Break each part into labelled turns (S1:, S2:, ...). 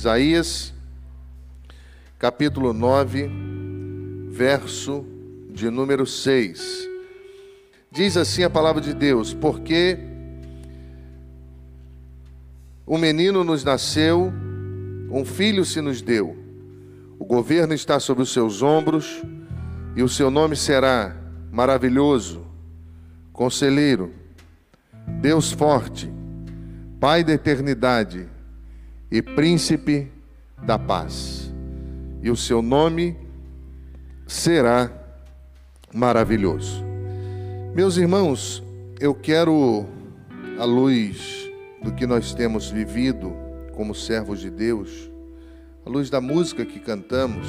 S1: Isaías, capítulo 9, verso de número 6. Diz assim a palavra de Deus: Porque um menino nos nasceu, um filho se nos deu, o governo está sobre os seus ombros, e o seu nome será Maravilhoso, Conselheiro, Deus Forte, Pai da Eternidade e Príncipe da Paz. E o seu nome será maravilhoso. Meus irmãos, eu quero, à luz do que nós temos vivido como servos de Deus, à luz da música que cantamos,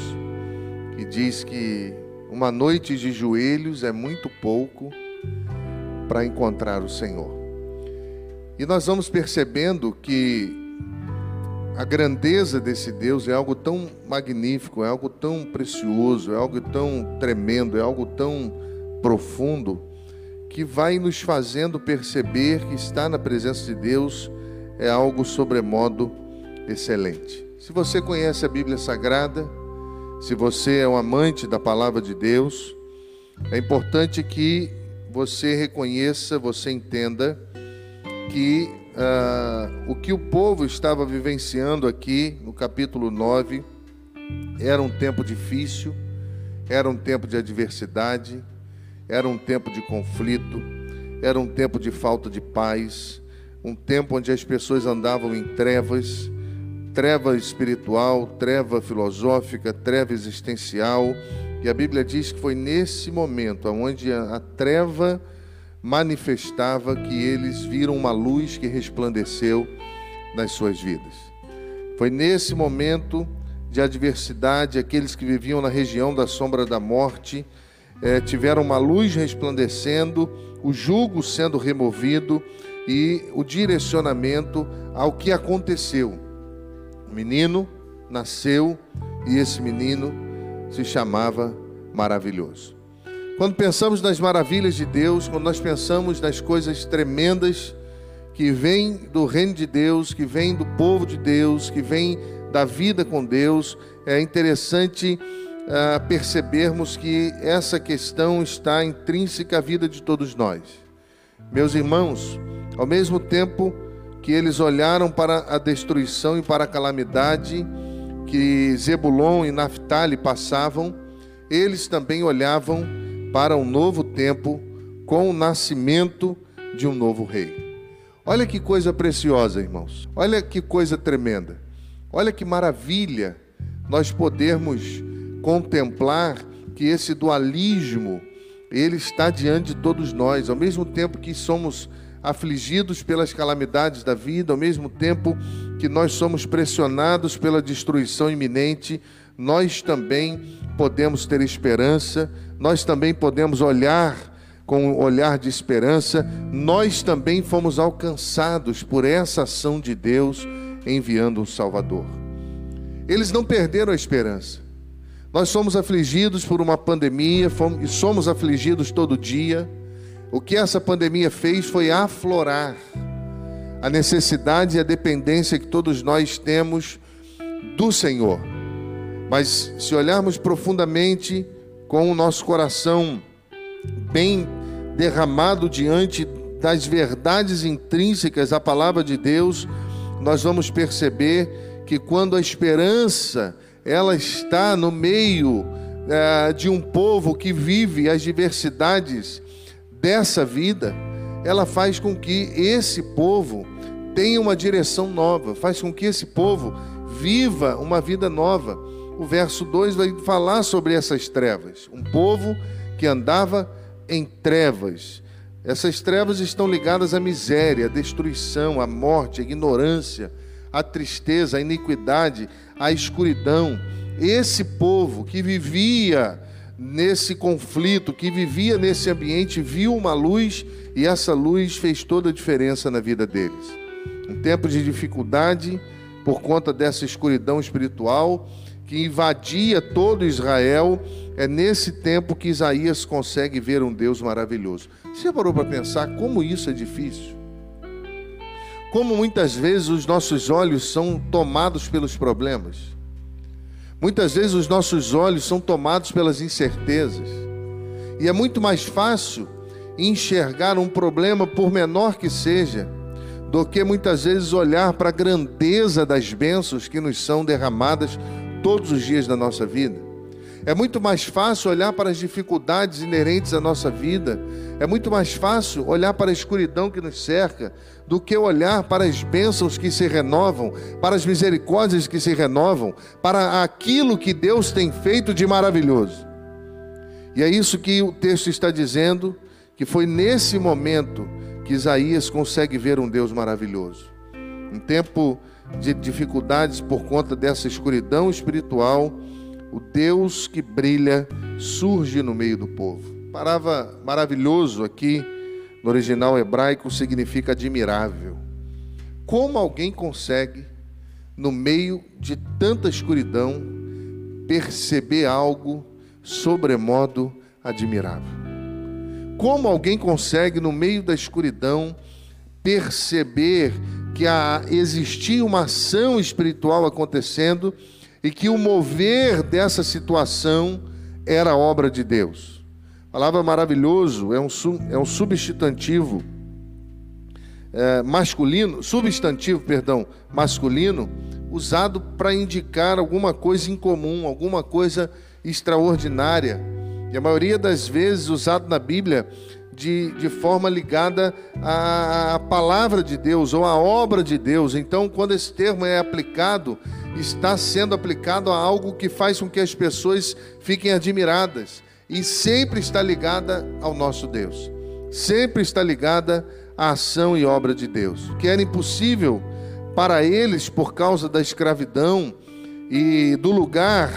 S1: que diz que uma noite de joelhos é muito pouco para encontrar o Senhor. E nós vamos percebendo que a grandeza desse Deus é algo tão magnífico, é algo tão precioso, é algo tão tremendo, é algo tão profundo, que vai nos fazendo perceber que estar na presença de Deus é algo sobremodo excelente. Se você conhece a Bíblia Sagrada, se você é um amante da palavra de Deus, é importante que você reconheça, você entenda que uh, o que o povo estava vivenciando aqui no capítulo 9 era um tempo difícil, era um tempo de adversidade, era um tempo de conflito, era um tempo de falta de paz, um tempo onde as pessoas andavam em trevas, treva espiritual, treva filosófica, treva existencial. E a Bíblia diz que foi nesse momento onde a, a treva manifestava que eles viram uma luz que resplandeceu nas suas vidas. Foi nesse momento de adversidade, aqueles que viviam na região da sombra da morte eh, tiveram uma luz resplandecendo, o jugo sendo removido e o direcionamento ao que aconteceu. O menino nasceu e esse menino se chamava Maravilhoso. Quando pensamos nas maravilhas de Deus, quando nós pensamos nas coisas tremendas que vêm do reino de Deus, que vêm do povo de Deus, que vêm da vida com Deus, é interessante uh, percebermos que essa questão está intrínseca à vida de todos nós. Meus irmãos, ao mesmo tempo que eles olharam para a destruição e para a calamidade que Zebulon e Naphtali passavam, eles também olhavam para um novo tempo com o nascimento de um novo rei. Olha que coisa preciosa, irmãos. Olha que coisa tremenda. Olha que maravilha nós podermos contemplar que esse dualismo ele está diante de todos nós, ao mesmo tempo que somos afligidos pelas calamidades da vida, ao mesmo tempo que nós somos pressionados pela destruição iminente, nós também podemos ter esperança, nós também podemos olhar com um olhar de esperança, nós também fomos alcançados por essa ação de Deus enviando o Salvador. Eles não perderam a esperança. Nós somos afligidos por uma pandemia fomos, e somos afligidos todo dia. O que essa pandemia fez foi aflorar a necessidade e a dependência que todos nós temos do Senhor. Mas se olharmos profundamente, com o nosso coração bem derramado diante das verdades intrínsecas à palavra de Deus, nós vamos perceber que quando a esperança ela está no meio é, de um povo que vive as diversidades dessa vida, ela faz com que esse povo tenha uma direção nova, faz com que esse povo viva uma vida nova o verso 2 vai falar sobre essas trevas. Um povo que andava em trevas. Essas trevas estão ligadas à miséria, à destruição, à morte, à ignorância, à tristeza, à iniquidade, à escuridão. Esse povo que vivia nesse conflito, que vivia nesse ambiente, viu uma luz e essa luz fez toda a diferença na vida deles. Um tempo de dificuldade por conta dessa escuridão espiritual, que invadia todo Israel, é nesse tempo que Isaías consegue ver um Deus maravilhoso. Você parou para pensar como isso é difícil? como muitas vezes os nossos olhos são tomados pelos problemas. Muitas vezes os nossos olhos são tomados pelas incertezas. E é muito mais fácil enxergar um problema, por menor que seja, do que muitas vezes olhar para a grandeza das bênçãos que nos são derramadas todos os dias da nossa vida. É muito mais fácil olhar para as dificuldades inerentes à nossa vida. É muito mais fácil olhar para a escuridão que nos cerca do que olhar para as bênçãos que se renovam, para as misericórdias que se renovam, para aquilo que Deus tem feito de maravilhoso. E é isso que o texto está dizendo, que foi nesse momento que Isaías consegue ver um Deus maravilhoso. Um tempo de dificuldades por conta dessa escuridão espiritual o Deus que brilha surge no meio do povo. Palavra maravilhoso aqui no original hebraico significa admirável. Como alguém consegue, no meio de tanta escuridão, perceber algo sobremodo admirável? Como alguém consegue, no meio da escuridão, perceber que há, existia uma ação espiritual acontecendo e que o mover dessa situação era obra de Deus. A palavra maravilhoso é um, é um substantivo é, masculino, substantivo, perdão, masculino, usado para indicar alguma coisa incomum, alguma coisa extraordinária. E a maioria das vezes usado na Bíblia de, de forma ligada à palavra de Deus ou à obra de Deus. Então, quando esse termo é aplicado, está sendo aplicado a algo que faz com que as pessoas fiquem admiradas e sempre está ligada ao nosso Deus, sempre está ligada à ação e obra de Deus, que era impossível para eles por causa da escravidão e do lugar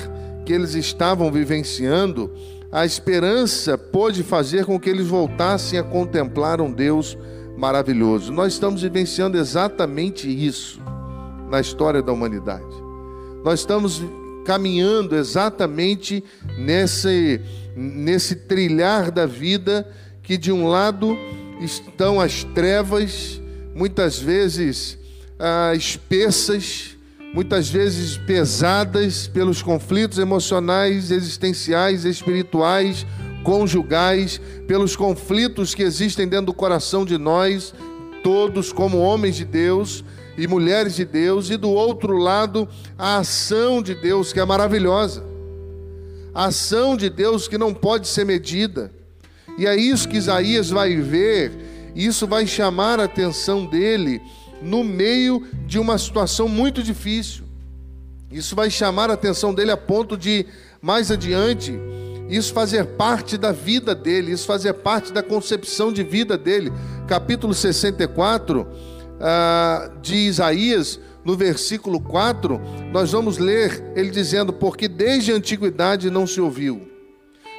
S1: que eles estavam vivenciando. A esperança pôde fazer com que eles voltassem a contemplar um Deus maravilhoso. Nós estamos vivenciando exatamente isso na história da humanidade. Nós estamos caminhando exatamente nesse, nesse trilhar da vida que de um lado estão as trevas, muitas vezes ah, espessas, muitas vezes pesadas pelos conflitos emocionais, existenciais, espirituais, conjugais, pelos conflitos que existem dentro do coração de nós, todos como homens de Deus, e mulheres de Deus, e do outro lado, a ação de Deus que é maravilhosa. A ação de Deus que não pode ser medida. E é isso que Isaías vai ver, e isso vai chamar a atenção dele no meio de uma situação muito difícil. Isso vai chamar a atenção dele a ponto de, mais adiante, isso fazer parte da vida dele, isso fazer parte da concepção de vida dele. Capítulo 64 ah, de Isaías, no versículo 4, nós vamos ler ele dizendo: Porque desde a antiguidade não se ouviu,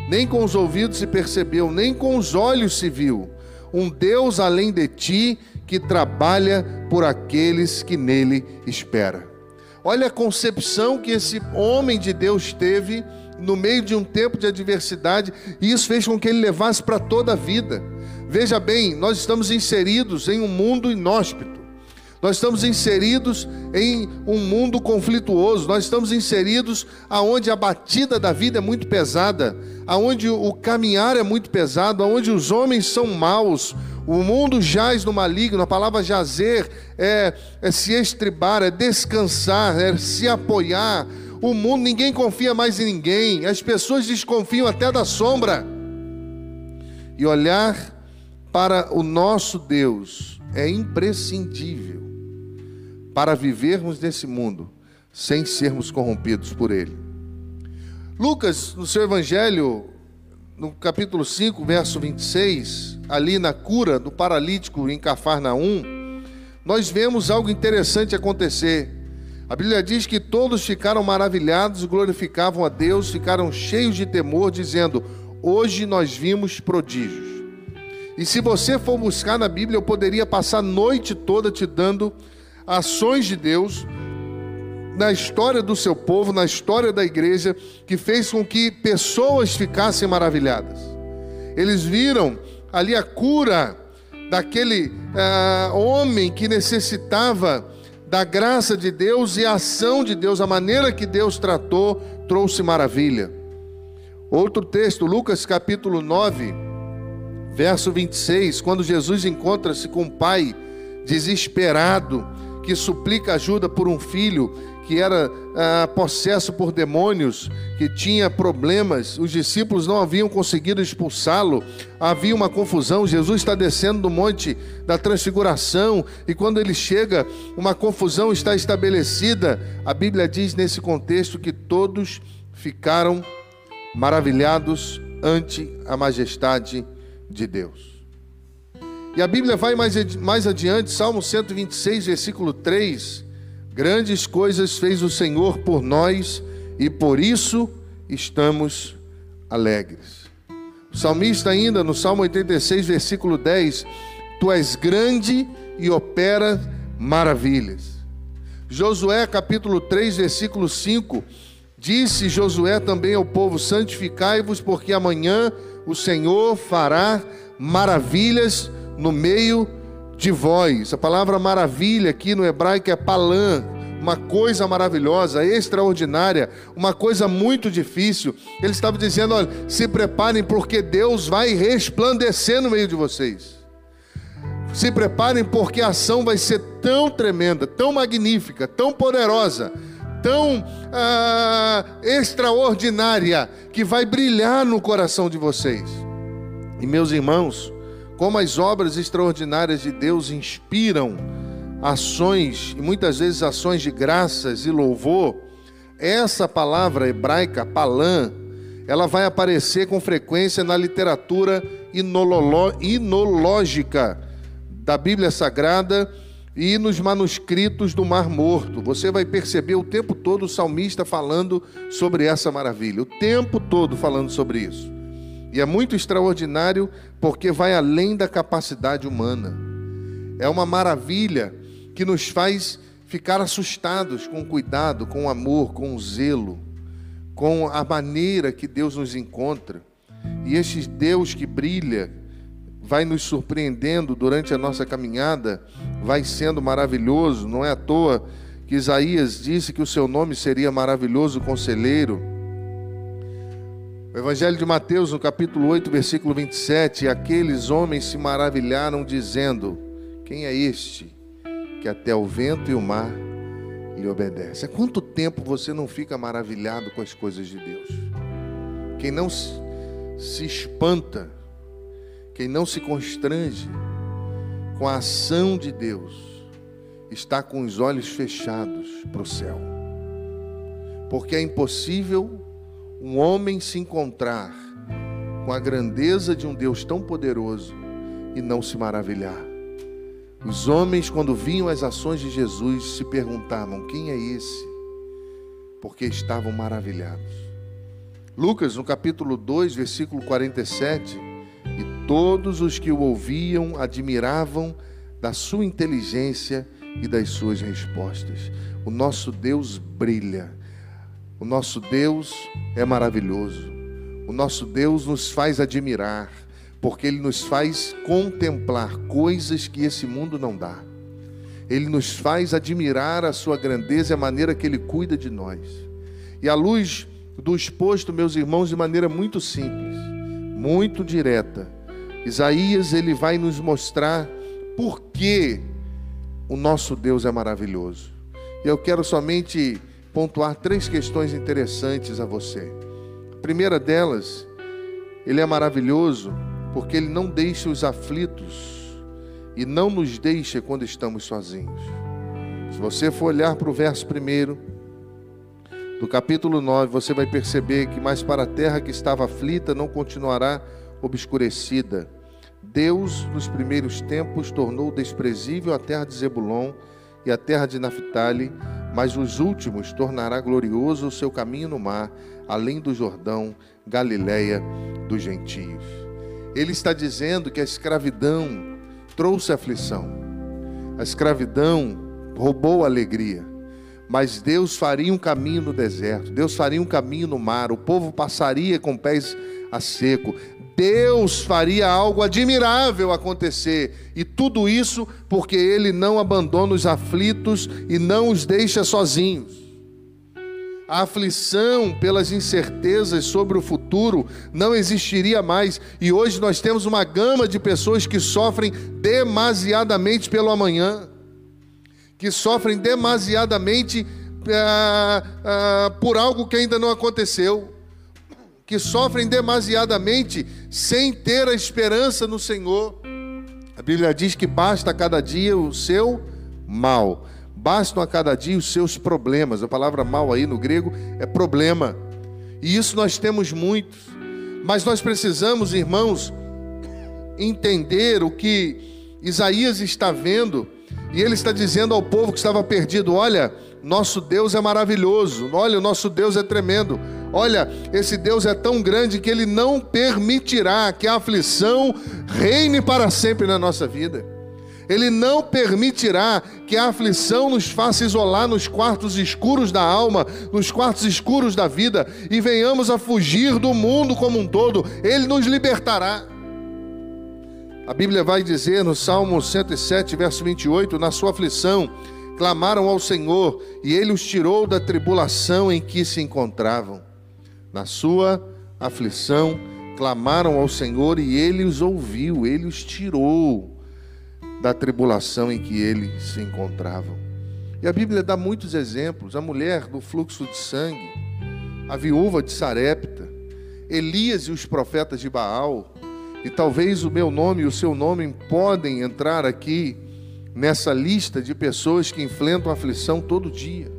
S1: nem com os ouvidos se percebeu, nem com os olhos se viu, um Deus além de ti que trabalha por aqueles que nele espera. Olha a concepção que esse homem de Deus teve no meio de um tempo de adversidade, e isso fez com que ele levasse para toda a vida. Veja bem, nós estamos inseridos em um mundo inóspito. Nós estamos inseridos em um mundo conflituoso. Nós estamos inseridos aonde a batida da vida é muito pesada, aonde o caminhar é muito pesado, aonde os homens são maus. O mundo jaz no maligno. A palavra jazer é, é se estribar, é descansar, é se apoiar. O mundo, ninguém confia mais em ninguém. As pessoas desconfiam até da sombra. E olhar para o nosso Deus é imprescindível para vivermos nesse mundo sem sermos corrompidos por ele. Lucas, no seu evangelho, no capítulo 5, verso 26, ali na cura do paralítico em Cafarnaum, nós vemos algo interessante acontecer. A Bíblia diz que todos ficaram maravilhados, glorificavam a Deus, ficaram cheios de temor, dizendo: Hoje nós vimos prodígios. E se você for buscar na Bíblia, eu poderia passar a noite toda te dando ações de Deus na história do seu povo, na história da igreja, que fez com que pessoas ficassem maravilhadas. Eles viram ali a cura daquele uh, homem que necessitava da graça de Deus e a ação de Deus, a maneira que Deus tratou, trouxe maravilha. Outro texto, Lucas capítulo 9, verso 26, quando Jesus encontra-se com o pai desesperado, que suplica ajuda por um filho que era ah, possesso por demônios, que tinha problemas, os discípulos não haviam conseguido expulsá-lo, havia uma confusão. Jesus está descendo do monte da transfiguração, e quando ele chega, uma confusão está estabelecida. A Bíblia diz nesse contexto que todos ficaram maravilhados ante a majestade de Deus. E a Bíblia vai mais, mais adiante, Salmo 126, versículo 3 Grandes coisas fez o Senhor por nós e por isso estamos alegres. O salmista, ainda no Salmo 86, versículo 10: Tu és grande e opera maravilhas. Josué, capítulo 3, versículo 5: Disse Josué também ao povo: Santificai-vos, porque amanhã o Senhor fará maravilhas no meio de vós. A palavra maravilha aqui no hebraico é palã, uma coisa maravilhosa, extraordinária, uma coisa muito difícil. Ele estava dizendo: olha, se preparem, porque Deus vai resplandecer no meio de vocês. Se preparem, porque a ação vai ser tão tremenda, tão magnífica, tão poderosa, tão ah, extraordinária, que vai brilhar no coração de vocês. E meus irmãos, como as obras extraordinárias de Deus inspiram ações, e muitas vezes ações de graças e louvor, essa palavra hebraica, palã, ela vai aparecer com frequência na literatura inológica da Bíblia Sagrada e nos manuscritos do Mar Morto. Você vai perceber o tempo todo o salmista falando sobre essa maravilha, o tempo todo falando sobre isso. E é muito extraordinário porque vai além da capacidade humana. É uma maravilha que nos faz ficar assustados com cuidado, com amor, com zelo, com a maneira que Deus nos encontra. E este Deus que brilha vai nos surpreendendo durante a nossa caminhada, vai sendo maravilhoso, não é à toa que Isaías disse que o seu nome seria maravilhoso conselheiro o Evangelho de Mateus, no capítulo 8, versículo 27, aqueles homens se maravilharam, dizendo: Quem é este que até o vento e o mar lhe obedece? Há quanto tempo você não fica maravilhado com as coisas de Deus? Quem não se espanta, quem não se constrange com a ação de Deus, está com os olhos fechados para o céu, porque é impossível um homem se encontrar com a grandeza de um Deus tão poderoso e não se maravilhar. Os homens, quando vinham as ações de Jesus, se perguntavam: quem é esse? Porque estavam maravilhados. Lucas, no capítulo 2, versículo 47, e todos os que o ouviam admiravam da sua inteligência e das suas respostas. O nosso Deus brilha o nosso Deus é maravilhoso. O nosso Deus nos faz admirar, porque Ele nos faz contemplar coisas que esse mundo não dá. Ele nos faz admirar a Sua grandeza e a maneira que Ele cuida de nós. E à luz do exposto, meus irmãos, de maneira muito simples, muito direta, Isaías ele vai nos mostrar por que o nosso Deus é maravilhoso. Eu quero somente pontuar três questões interessantes a você. A primeira delas, ele é maravilhoso porque ele não deixa os aflitos e não nos deixa quando estamos sozinhos. Se você for olhar para o verso primeiro do capítulo 9, você vai perceber que mais para a terra que estava aflita não continuará obscurecida. Deus, nos primeiros tempos, tornou desprezível a terra de Zebulon e a terra de Naphtali, mas os últimos tornará glorioso o seu caminho no mar, além do Jordão, Galiléia dos gentios. Ele está dizendo que a escravidão trouxe aflição. A escravidão roubou a alegria. Mas Deus faria um caminho no deserto, Deus faria um caminho no mar, o povo passaria com pés a seco. Deus faria algo admirável acontecer, e tudo isso porque Ele não abandona os aflitos e não os deixa sozinhos. A aflição pelas incertezas sobre o futuro não existiria mais, e hoje nós temos uma gama de pessoas que sofrem demasiadamente pelo amanhã, que sofrem demasiadamente ah, ah, por algo que ainda não aconteceu que sofrem demasiadamente sem ter a esperança no Senhor. A Bíblia diz que basta a cada dia o seu mal, bastam a cada dia os seus problemas. A palavra mal aí no grego é problema, e isso nós temos muitos, mas nós precisamos, irmãos, entender o que Isaías está vendo, e ele está dizendo ao povo que estava perdido: olha, nosso Deus é maravilhoso, olha, o nosso Deus é tremendo. Olha, esse Deus é tão grande que ele não permitirá que a aflição reine para sempre na nossa vida. Ele não permitirá que a aflição nos faça isolar nos quartos escuros da alma, nos quartos escuros da vida e venhamos a fugir do mundo como um todo. Ele nos libertará. A Bíblia vai dizer no Salmo 107, verso 28, na sua aflição, clamaram ao Senhor e ele os tirou da tribulação em que se encontravam. Na sua aflição, clamaram ao Senhor e ele os ouviu, ele os tirou da tribulação em que eles se encontravam. E a Bíblia dá muitos exemplos: a mulher do fluxo de sangue, a viúva de Sarepta, Elias e os profetas de Baal, e talvez o meu nome e o seu nome podem entrar aqui nessa lista de pessoas que enfrentam aflição todo dia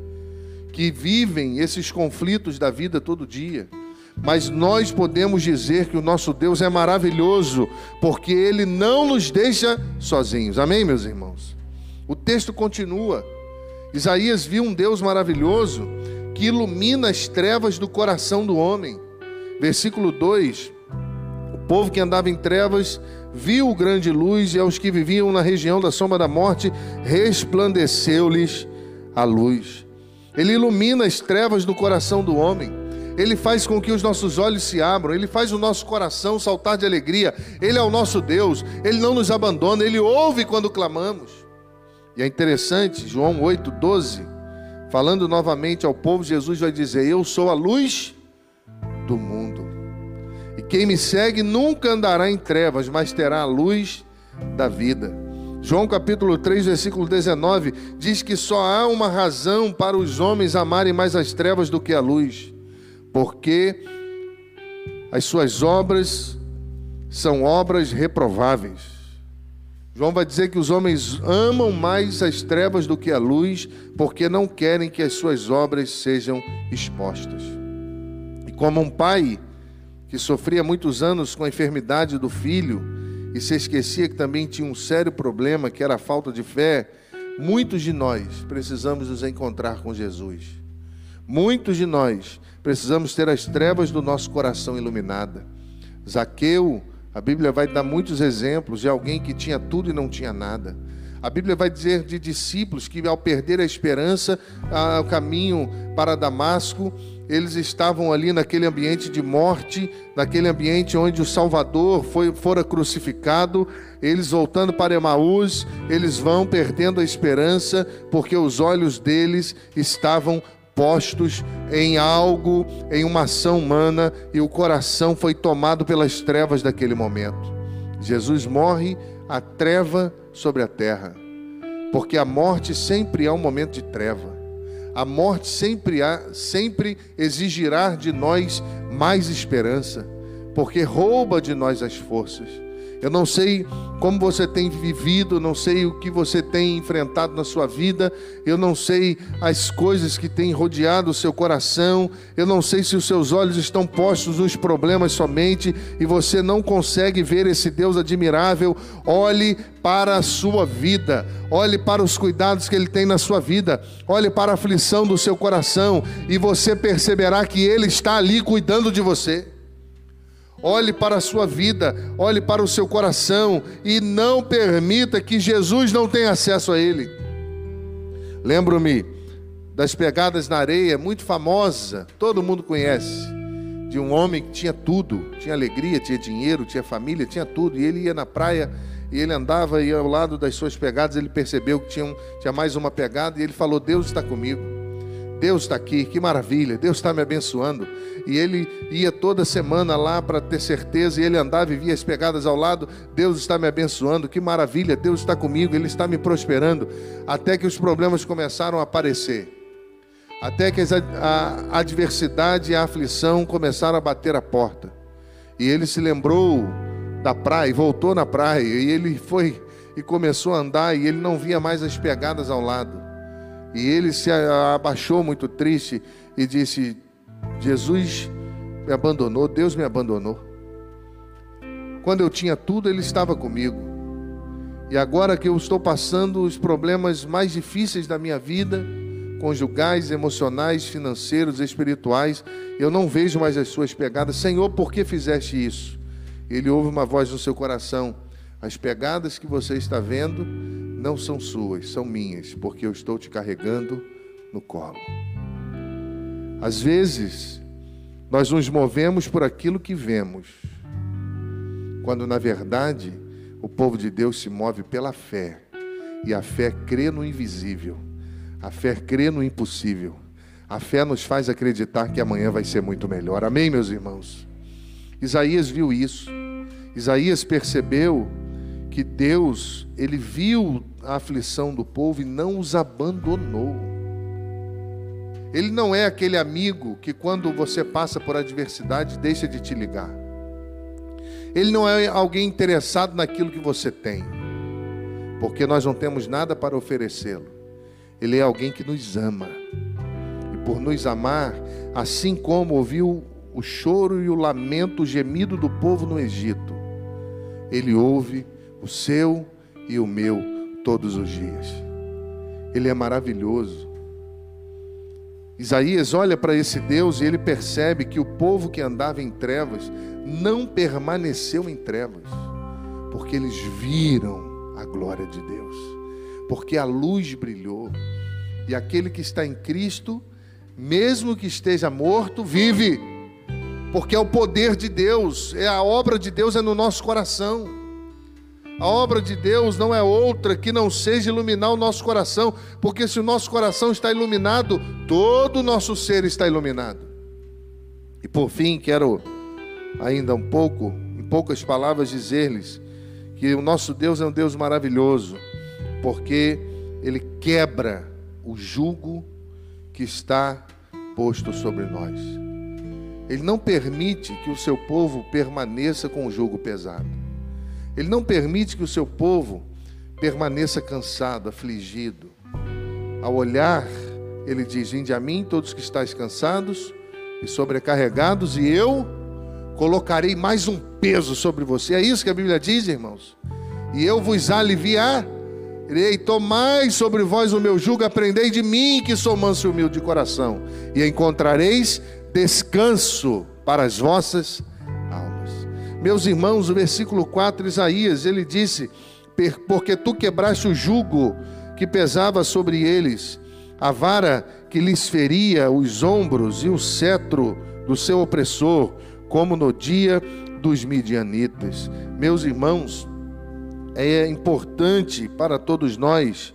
S1: que vivem esses conflitos da vida todo dia. Mas nós podemos dizer que o nosso Deus é maravilhoso, porque Ele não nos deixa sozinhos. Amém, meus irmãos? O texto continua. Isaías viu um Deus maravilhoso que ilumina as trevas do coração do homem. Versículo 2: O povo que andava em trevas viu grande luz, e aos que viviam na região da sombra da morte, resplandeceu-lhes a luz. Ele ilumina as trevas do coração do homem. Ele faz com que os nossos olhos se abram, ele faz o nosso coração saltar de alegria. Ele é o nosso Deus, ele não nos abandona, ele ouve quando clamamos. E é interessante, João 8:12, falando novamente ao povo, Jesus vai dizer: Eu sou a luz do mundo. Quem me segue nunca andará em trevas, mas terá a luz da vida. João capítulo 3, versículo 19 diz que só há uma razão para os homens amarem mais as trevas do que a luz, porque as suas obras são obras reprováveis. João vai dizer que os homens amam mais as trevas do que a luz, porque não querem que as suas obras sejam expostas. E como um pai que sofria muitos anos com a enfermidade do filho, e se esquecia que também tinha um sério problema, que era a falta de fé, muitos de nós precisamos nos encontrar com Jesus. Muitos de nós precisamos ter as trevas do nosso coração iluminada. Zaqueu, a Bíblia vai dar muitos exemplos de alguém que tinha tudo e não tinha nada. A Bíblia vai dizer de discípulos que, ao perder a esperança, o caminho para Damasco, eles estavam ali naquele ambiente de morte, naquele ambiente onde o Salvador foi, fora crucificado, eles voltando para Emaús, eles vão perdendo a esperança, porque os olhos deles estavam postos em algo, em uma ação humana, e o coração foi tomado pelas trevas daquele momento. Jesus morre, a treva sobre a terra, porque a morte sempre é um momento de treva. A morte sempre, há, sempre exigirá de nós mais esperança, porque rouba de nós as forças. Eu não sei como você tem vivido, não sei o que você tem enfrentado na sua vida, eu não sei as coisas que têm rodeado o seu coração, eu não sei se os seus olhos estão postos nos problemas somente e você não consegue ver esse Deus admirável. Olhe para a sua vida, olhe para os cuidados que Ele tem na sua vida, olhe para a aflição do seu coração e você perceberá que Ele está ali cuidando de você. Olhe para a sua vida, olhe para o seu coração e não permita que Jesus não tenha acesso a ele. Lembro-me das pegadas na areia, muito famosa, todo mundo conhece, de um homem que tinha tudo, tinha alegria, tinha dinheiro, tinha família, tinha tudo, e ele ia na praia e ele andava e ao lado das suas pegadas ele percebeu que tinha, um, tinha mais uma pegada e ele falou: Deus está comigo. Deus está aqui, que maravilha, Deus está me abençoando. E ele ia toda semana lá para ter certeza, e ele andava e via as pegadas ao lado: Deus está me abençoando, que maravilha, Deus está comigo, Ele está me prosperando. Até que os problemas começaram a aparecer, até que a adversidade e a aflição começaram a bater a porta. E ele se lembrou da praia, voltou na praia, e ele foi e começou a andar, e ele não via mais as pegadas ao lado. E ele se abaixou muito triste e disse: Jesus me abandonou, Deus me abandonou. Quando eu tinha tudo, Ele estava comigo. E agora que eu estou passando os problemas mais difíceis da minha vida, conjugais, emocionais, financeiros, espirituais, eu não vejo mais as suas pegadas. Senhor, por que fizeste isso? Ele ouve uma voz no seu coração: As pegadas que você está vendo não são suas, são minhas, porque eu estou te carregando no colo. Às vezes, nós nos movemos por aquilo que vemos, quando na verdade o povo de Deus se move pela fé, e a fé crê no invisível, a fé crê no impossível, a fé nos faz acreditar que amanhã vai ser muito melhor. Amém, meus irmãos? Isaías viu isso, Isaías percebeu que Deus, ele viu a aflição do povo e não os abandonou. Ele não é aquele amigo que quando você passa por adversidade deixa de te ligar. Ele não é alguém interessado naquilo que você tem, porque nós não temos nada para oferecê-lo. Ele é alguém que nos ama. E por nos amar, assim como ouviu o choro e o lamento, o gemido do povo no Egito, ele ouve o seu e o meu todos os dias. Ele é maravilhoso. Isaías olha para esse Deus e ele percebe que o povo que andava em trevas não permaneceu em trevas, porque eles viram a glória de Deus, porque a luz brilhou, e aquele que está em Cristo, mesmo que esteja morto, vive, porque é o poder de Deus, é a obra de Deus é no nosso coração. A obra de Deus não é outra que não seja iluminar o nosso coração, porque se o nosso coração está iluminado, todo o nosso ser está iluminado. E por fim, quero ainda um pouco, em poucas palavras, dizer-lhes que o nosso Deus é um Deus maravilhoso, porque ele quebra o jugo que está posto sobre nós. Ele não permite que o seu povo permaneça com o jugo pesado. Ele não permite que o seu povo permaneça cansado, afligido. Ao olhar, ele diz: Vinde a mim, todos que estáis cansados e sobrecarregados, e eu colocarei mais um peso sobre você. É isso que a Bíblia diz, irmãos. E eu vos aliviarei. Tomai sobre vós o meu jugo, aprendei de mim, que sou manso e humilde de coração, e encontrareis descanso para as vossas meus irmãos, o versículo 4, Isaías, ele disse: Porque tu quebraste o jugo que pesava sobre eles, a vara que lhes feria os ombros e o cetro do seu opressor, como no dia dos midianitas. Meus irmãos, é importante para todos nós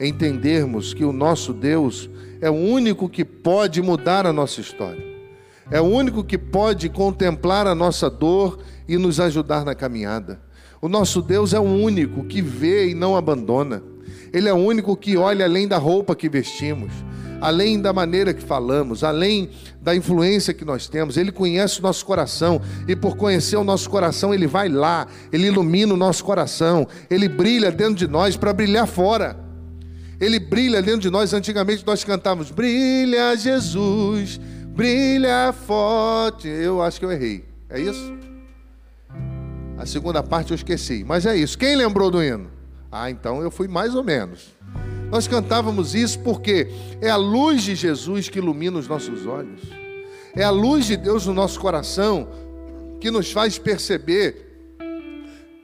S1: entendermos que o nosso Deus é o único que pode mudar a nossa história. É o único que pode contemplar a nossa dor e nos ajudar na caminhada. O nosso Deus é o único que vê e não abandona. Ele é o único que olha além da roupa que vestimos, além da maneira que falamos, além da influência que nós temos. Ele conhece o nosso coração e por conhecer o nosso coração, ele vai lá, ele ilumina o nosso coração, ele brilha dentro de nós para brilhar fora. Ele brilha dentro de nós. Antigamente nós cantávamos: Brilha Jesus, brilha forte. Eu acho que eu errei. É isso? A segunda parte eu esqueci. Mas é isso. Quem lembrou do hino? Ah, então eu fui mais ou menos. Nós cantávamos isso porque é a luz de Jesus que ilumina os nossos olhos. É a luz de Deus no nosso coração que nos faz perceber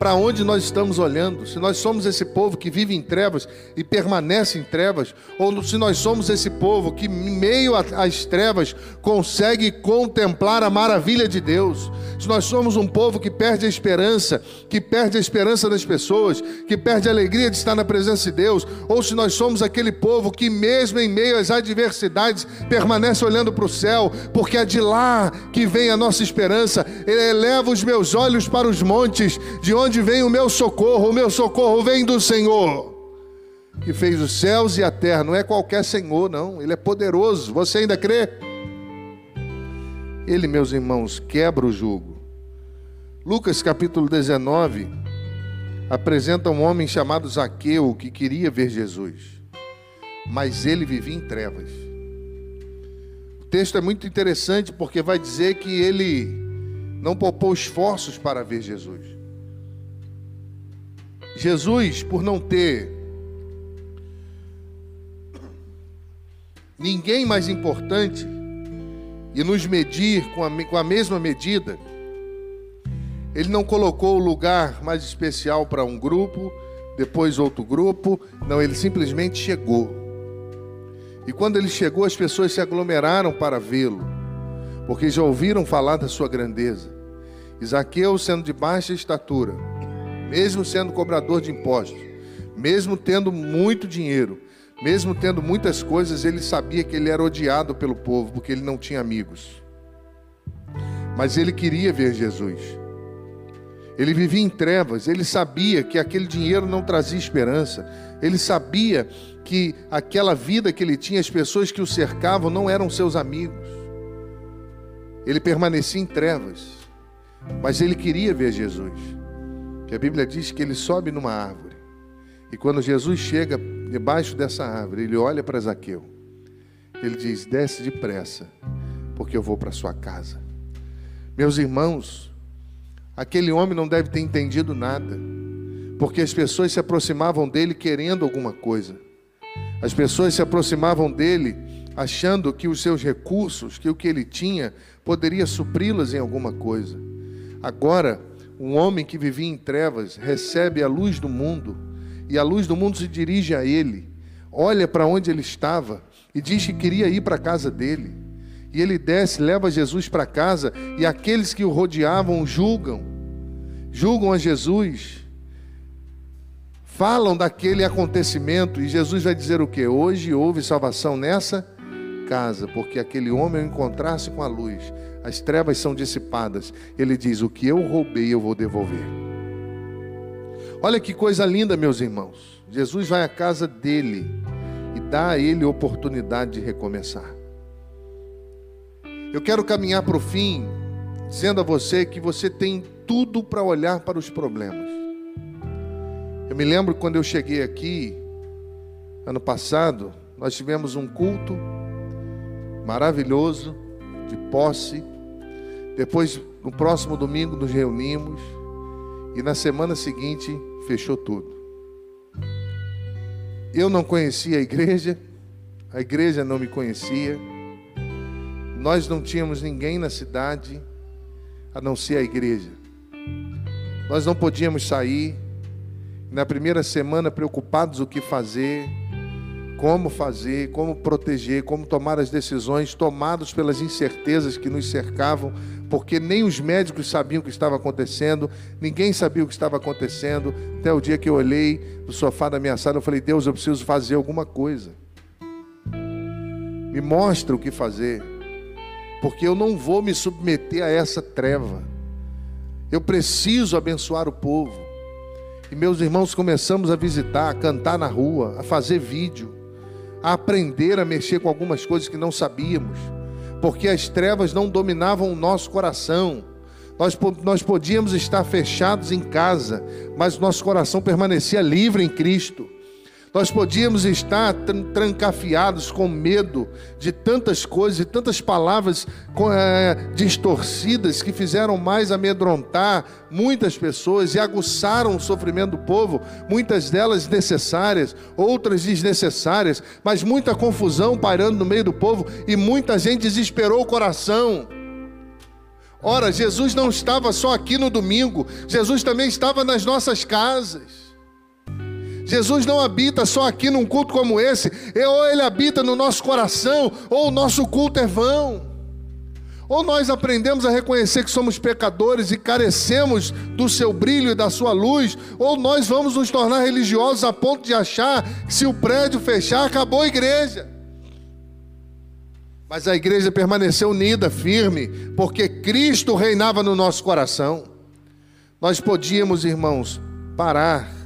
S1: para onde nós estamos olhando, se nós somos esse povo que vive em trevas e permanece em trevas, ou se nós somos esse povo que, em meio às trevas, consegue contemplar a maravilha de Deus, se nós somos um povo que perde a esperança, que perde a esperança das pessoas, que perde a alegria de estar na presença de Deus, ou se nós somos aquele povo que, mesmo em meio às adversidades, permanece olhando para o céu, porque é de lá que vem a nossa esperança, ele eleva os meus olhos para os montes, de onde vem o meu socorro? O meu socorro vem do Senhor, que fez os céus e a terra. Não é qualquer Senhor, não, ele é poderoso. Você ainda crê? Ele, meus irmãos, quebra o jugo. Lucas capítulo 19 apresenta um homem chamado Zaqueu que queria ver Jesus, mas ele vivia em trevas. O texto é muito interessante porque vai dizer que ele não poupou esforços para ver Jesus. Jesus, por não ter ninguém mais importante e nos medir com a, com a mesma medida, ele não colocou o lugar mais especial para um grupo, depois outro grupo, não, ele simplesmente chegou. E quando ele chegou, as pessoas se aglomeraram para vê-lo, porque já ouviram falar da sua grandeza. Isaqueu, sendo de baixa estatura, mesmo sendo cobrador de impostos, mesmo tendo muito dinheiro, mesmo tendo muitas coisas, ele sabia que ele era odiado pelo povo, porque ele não tinha amigos. Mas ele queria ver Jesus. Ele vivia em trevas, ele sabia que aquele dinheiro não trazia esperança, ele sabia que aquela vida que ele tinha, as pessoas que o cercavam não eram seus amigos. Ele permanecia em trevas, mas ele queria ver Jesus que a Bíblia diz que ele sobe numa árvore. E quando Jesus chega debaixo dessa árvore, ele olha para Zaqueu. Ele diz: Desce depressa, porque eu vou para sua casa. Meus irmãos, aquele homem não deve ter entendido nada, porque as pessoas se aproximavam dele querendo alguma coisa. As pessoas se aproximavam dele achando que os seus recursos, que o que ele tinha, poderia supri-las em alguma coisa. Agora, um homem que vivia em trevas recebe a luz do mundo, e a luz do mundo se dirige a ele, olha para onde ele estava e diz que queria ir para a casa dele. E ele desce, leva Jesus para casa, e aqueles que o rodeavam julgam, julgam a Jesus, falam daquele acontecimento, e Jesus vai dizer o que? Hoje houve salvação nessa casa, porque aquele homem ao encontrar-se com a luz, as trevas são dissipadas. Ele diz: O que eu roubei, eu vou devolver. Olha que coisa linda, meus irmãos. Jesus vai à casa dele e dá a ele oportunidade de recomeçar. Eu quero caminhar para o fim, dizendo a você que você tem tudo para olhar para os problemas. Eu me lembro quando eu cheguei aqui, ano passado, nós tivemos um culto maravilhoso, de posse, depois, no próximo domingo, nos reunimos e na semana seguinte fechou tudo. Eu não conhecia a igreja, a igreja não me conhecia, nós não tínhamos ninguém na cidade a não ser a igreja. Nós não podíamos sair, na primeira semana preocupados o que fazer, como fazer, como proteger, como tomar as decisões, tomados pelas incertezas que nos cercavam, porque nem os médicos sabiam o que estava acontecendo, ninguém sabia o que estava acontecendo, até o dia que eu olhei no sofá da minha sala, eu falei: Deus, eu preciso fazer alguma coisa. Me mostra o que fazer, porque eu não vou me submeter a essa treva. Eu preciso abençoar o povo. E meus irmãos começamos a visitar, a cantar na rua, a fazer vídeo a aprender a mexer com algumas coisas que não sabíamos, porque as trevas não dominavam o nosso coração. Nós, nós podíamos estar fechados em casa, mas nosso coração permanecia livre em Cristo. Nós podíamos estar trancafiados com medo de tantas coisas e tantas palavras é, distorcidas que fizeram mais amedrontar muitas pessoas e aguçaram o sofrimento do povo, muitas delas necessárias, outras desnecessárias, mas muita confusão pairando no meio do povo e muita gente desesperou o coração. Ora, Jesus não estava só aqui no domingo, Jesus também estava nas nossas casas. Jesus não habita só aqui num culto como esse, ou ele habita no nosso coração, ou o nosso culto é vão. Ou nós aprendemos a reconhecer que somos pecadores e carecemos do seu brilho e da sua luz, ou nós vamos nos tornar religiosos a ponto de achar que se o prédio fechar, acabou a igreja. Mas a igreja permaneceu unida, firme, porque Cristo reinava no nosso coração. Nós podíamos, irmãos, parar,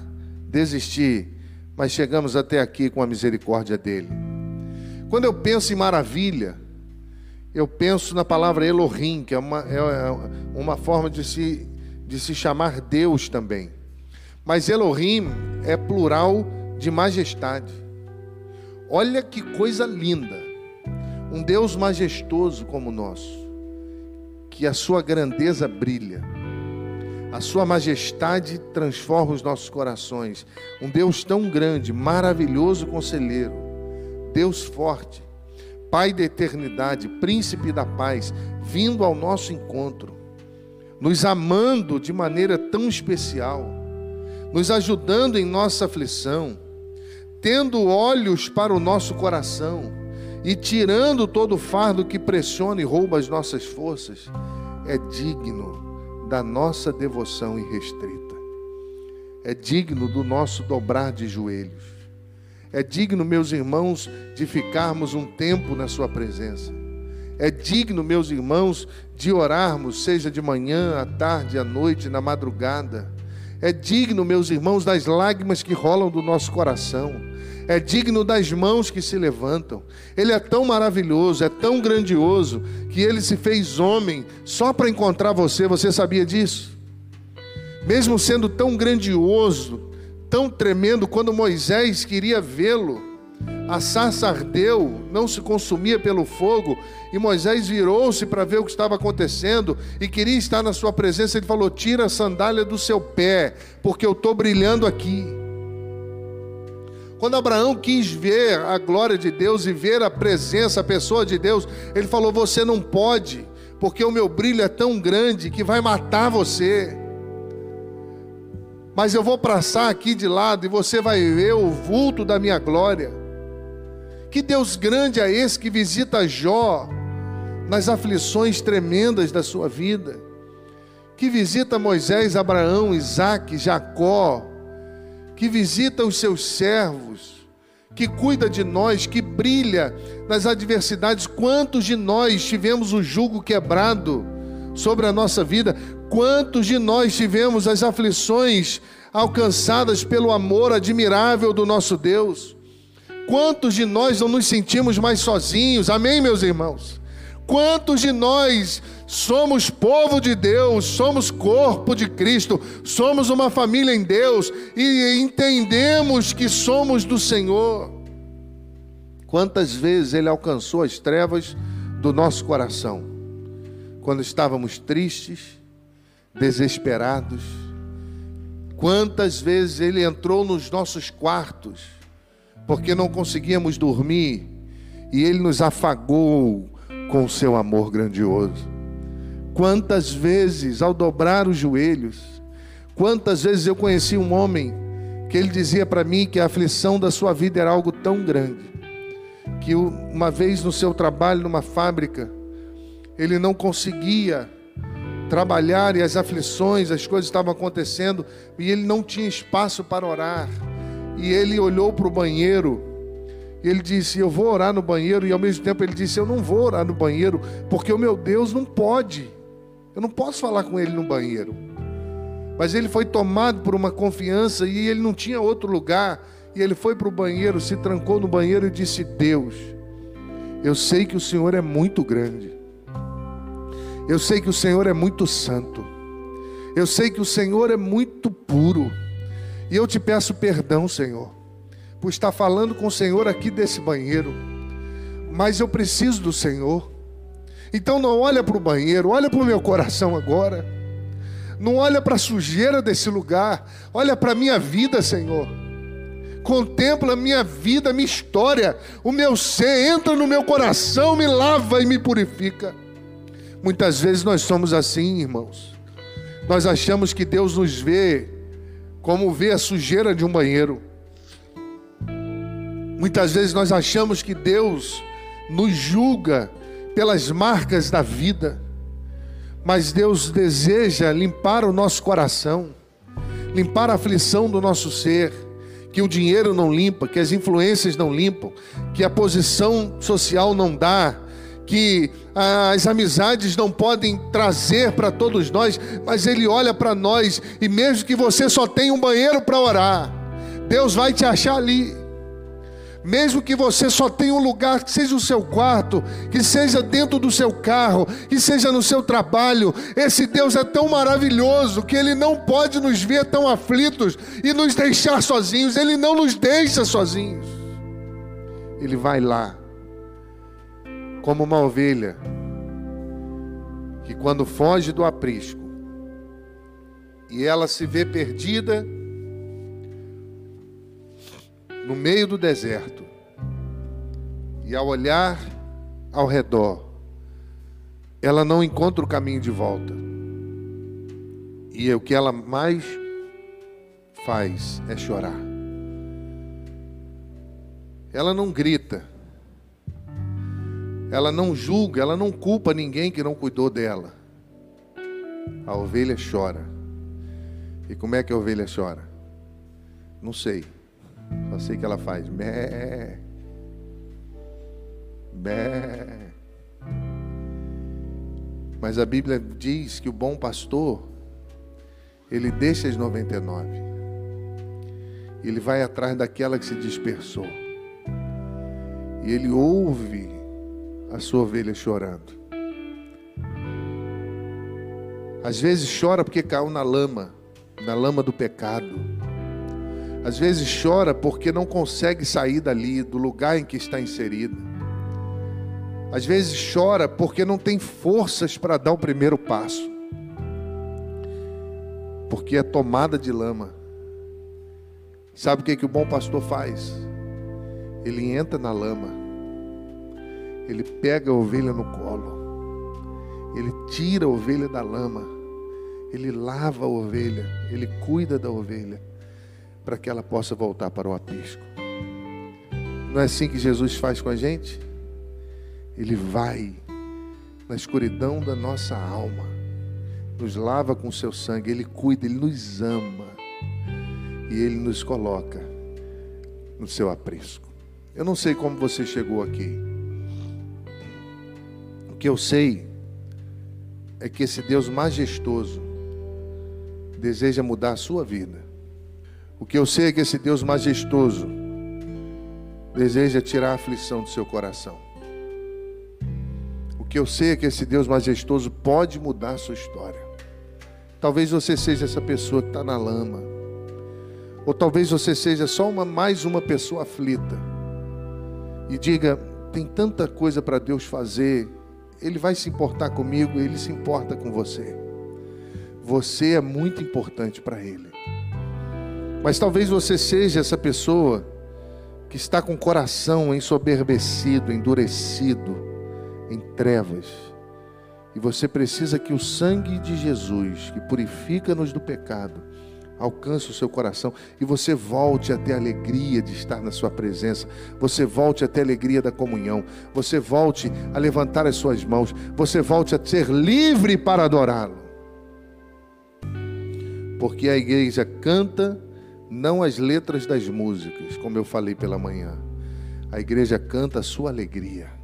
S1: desistir, mas chegamos até aqui com a misericórdia dele. Quando eu penso em maravilha, eu penso na palavra Elohim, que é uma, é, é uma forma de se, de se chamar Deus também. Mas Elohim é plural de majestade. Olha que coisa linda um Deus majestoso como o nosso, que a sua grandeza brilha, a sua majestade transforma os nossos corações. Um Deus tão grande, maravilhoso conselheiro, Deus forte, Pai da eternidade, príncipe da paz, vindo ao nosso encontro, nos amando de maneira tão especial, nos ajudando em nossa aflição, tendo olhos para o nosso coração e tirando todo o fardo que pressiona e rouba as nossas forças, é digno da nossa devoção irrestrita. É digno do nosso dobrar de joelhos. É digno, meus irmãos, de ficarmos um tempo na Sua presença. É digno, meus irmãos, de orarmos, seja de manhã, à tarde, à noite, na madrugada. É digno, meus irmãos, das lágrimas que rolam do nosso coração é digno das mãos que se levantam. Ele é tão maravilhoso, é tão grandioso, que ele se fez homem só para encontrar você. Você sabia disso? Mesmo sendo tão grandioso, tão tremendo, quando Moisés queria vê-lo, a sarça ardeu, não se consumia pelo fogo, e Moisés virou-se para ver o que estava acontecendo e queria estar na sua presença. Ele falou: Tira a sandália do seu pé, porque eu estou brilhando aqui. Quando Abraão quis ver a glória de Deus e ver a presença, a pessoa de Deus, ele falou: Você não pode, porque o meu brilho é tão grande que vai matar você. Mas eu vou passar aqui de lado e você vai ver o vulto da minha glória. Que Deus grande é esse que visita Jó nas aflições tremendas da sua vida? Que visita Moisés, Abraão, Isaac, Jacó, que visita os seus servos, que cuida de nós, que brilha nas adversidades. Quantos de nós tivemos o jugo quebrado sobre a nossa vida? Quantos de nós tivemos as aflições alcançadas pelo amor admirável do nosso Deus? Quantos de nós não nos sentimos mais sozinhos? Amém, meus irmãos? Quantos de nós somos povo de Deus, somos corpo de Cristo, somos uma família em Deus e entendemos que somos do Senhor? Quantas vezes Ele alcançou as trevas do nosso coração, quando estávamos tristes, desesperados? Quantas vezes Ele entrou nos nossos quartos, porque não conseguíamos dormir, e Ele nos afagou com o seu amor grandioso. Quantas vezes, ao dobrar os joelhos, quantas vezes eu conheci um homem que ele dizia para mim que a aflição da sua vida era algo tão grande, que uma vez no seu trabalho numa fábrica, ele não conseguia trabalhar e as aflições, as coisas estavam acontecendo e ele não tinha espaço para orar. E ele olhou para o banheiro ele disse: Eu vou orar no banheiro. E ao mesmo tempo ele disse: Eu não vou orar no banheiro, porque o meu Deus não pode. Eu não posso falar com ele no banheiro. Mas ele foi tomado por uma confiança e ele não tinha outro lugar. E ele foi para o banheiro, se trancou no banheiro e disse: Deus, eu sei que o Senhor é muito grande. Eu sei que o Senhor é muito santo. Eu sei que o Senhor é muito puro. E eu te peço perdão, Senhor por estar falando com o Senhor aqui desse banheiro, mas eu preciso do Senhor. Então não olha para o banheiro, olha para o meu coração agora. Não olha para a sujeira desse lugar, olha para a minha vida, Senhor. Contempla a minha vida, a minha história, o meu ser, entra no meu coração, me lava e me purifica. Muitas vezes nós somos assim, irmãos. Nós achamos que Deus nos vê como vê a sujeira de um banheiro. Muitas vezes nós achamos que Deus nos julga pelas marcas da vida, mas Deus deseja limpar o nosso coração, limpar a aflição do nosso ser, que o dinheiro não limpa, que as influências não limpam, que a posição social não dá, que as amizades não podem trazer para todos nós, mas Ele olha para nós e mesmo que você só tenha um banheiro para orar, Deus vai te achar ali. Mesmo que você só tenha um lugar, que seja o seu quarto, que seja dentro do seu carro, que seja no seu trabalho, esse Deus é tão maravilhoso que Ele não pode nos ver tão aflitos e nos deixar sozinhos, Ele não nos deixa sozinhos. Ele vai lá, como uma ovelha, que quando foge do aprisco e ela se vê perdida, no meio do deserto e ao olhar ao redor, ela não encontra o caminho de volta. E o que ela mais faz é chorar. Ela não grita, ela não julga, ela não culpa ninguém que não cuidou dela. A ovelha chora. E como é que a ovelha chora? Não sei. Só sei que ela faz bé. Bé. Mas a Bíblia diz que o bom pastor, ele deixa as 99. Ele vai atrás daquela que se dispersou. E ele ouve a sua ovelha chorando. Às vezes chora porque caiu na lama, na lama do pecado. Às vezes chora porque não consegue sair dali, do lugar em que está inserido. Às vezes chora porque não tem forças para dar o primeiro passo. Porque é tomada de lama. Sabe o que, que o bom pastor faz? Ele entra na lama. Ele pega a ovelha no colo. Ele tira a ovelha da lama. Ele lava a ovelha. Ele cuida da ovelha para que ela possa voltar para o aprisco. Não é assim que Jesus faz com a gente? Ele vai na escuridão da nossa alma, nos lava com seu sangue, ele cuida, ele nos ama e ele nos coloca no seu aprisco. Eu não sei como você chegou aqui. O que eu sei é que esse Deus majestoso deseja mudar a sua vida. O que eu sei é que esse Deus majestoso deseja tirar a aflição do seu coração. O que eu sei é que esse Deus majestoso pode mudar a sua história. Talvez você seja essa pessoa que está na lama. Ou talvez você seja só uma, mais uma pessoa aflita. E diga: tem tanta coisa para Deus fazer. Ele vai se importar comigo, ele se importa com você. Você é muito importante para Ele. Mas talvez você seja essa pessoa que está com o coração ensoberbecido, endurecido, em trevas. E você precisa que o sangue de Jesus, que purifica-nos do pecado, alcance o seu coração e você volte a ter a alegria de estar na sua presença, você volte a ter a alegria da comunhão, você volte a levantar as suas mãos, você volte a ser livre para adorá-lo. Porque a igreja canta não as letras das músicas, como eu falei pela manhã. A igreja canta a sua alegria.